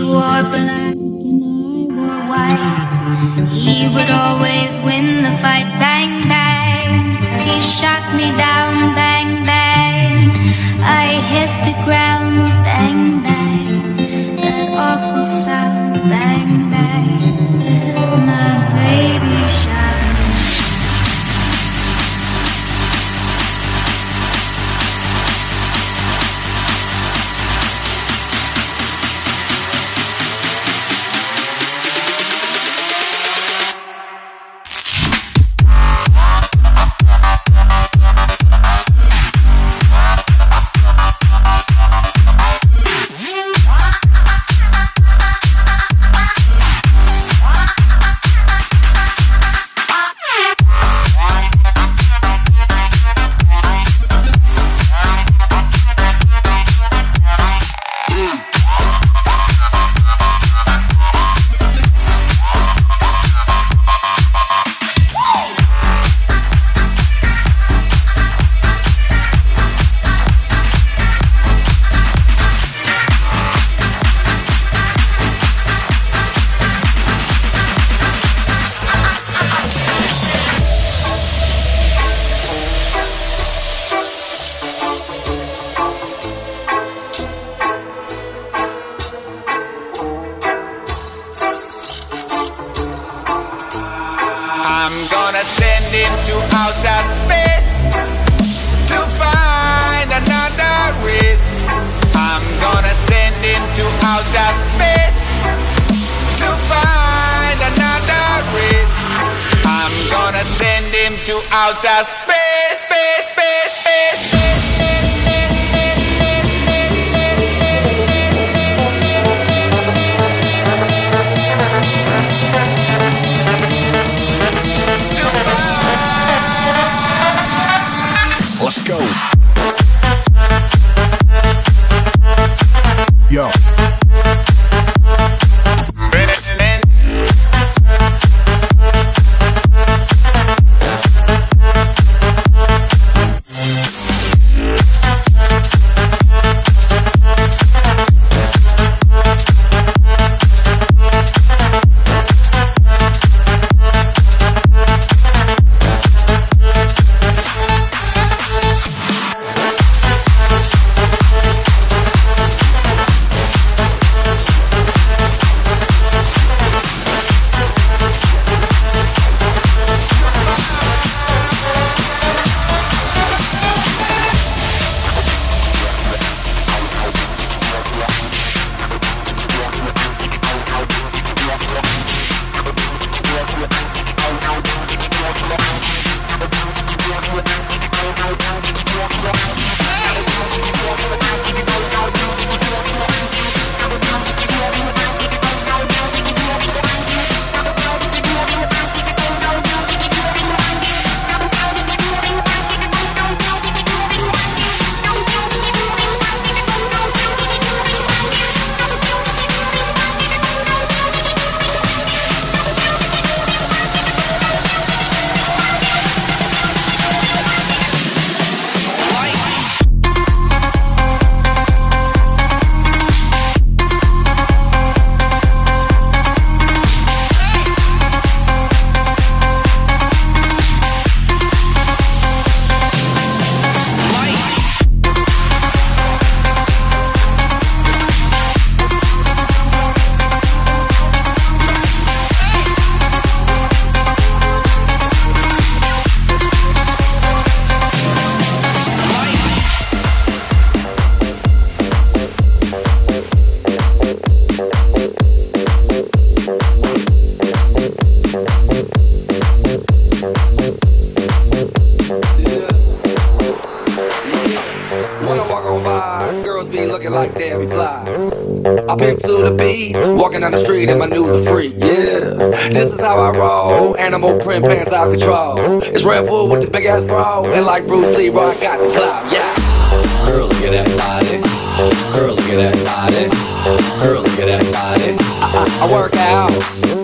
wore black and I wore white. He would always win the fight. Bang, bang. He shot me down. Bang, bang. I hit the ground. Bang, bang. That awful sound. Bang, bang. Outer space, space, space, space. When I walk on by, girls be like Fly. I pimp to the beat, walking down the street in my new the freak. Yeah, this is how I roll. Animal print pants out control. It's Red Bull with the big ass bra, and like Bruce Lee, I got the clout. Yeah. Girl, look at that body. Girl, look at that body. Girl, look at that body. I, I, I work out.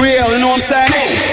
Real, you know what I'm saying?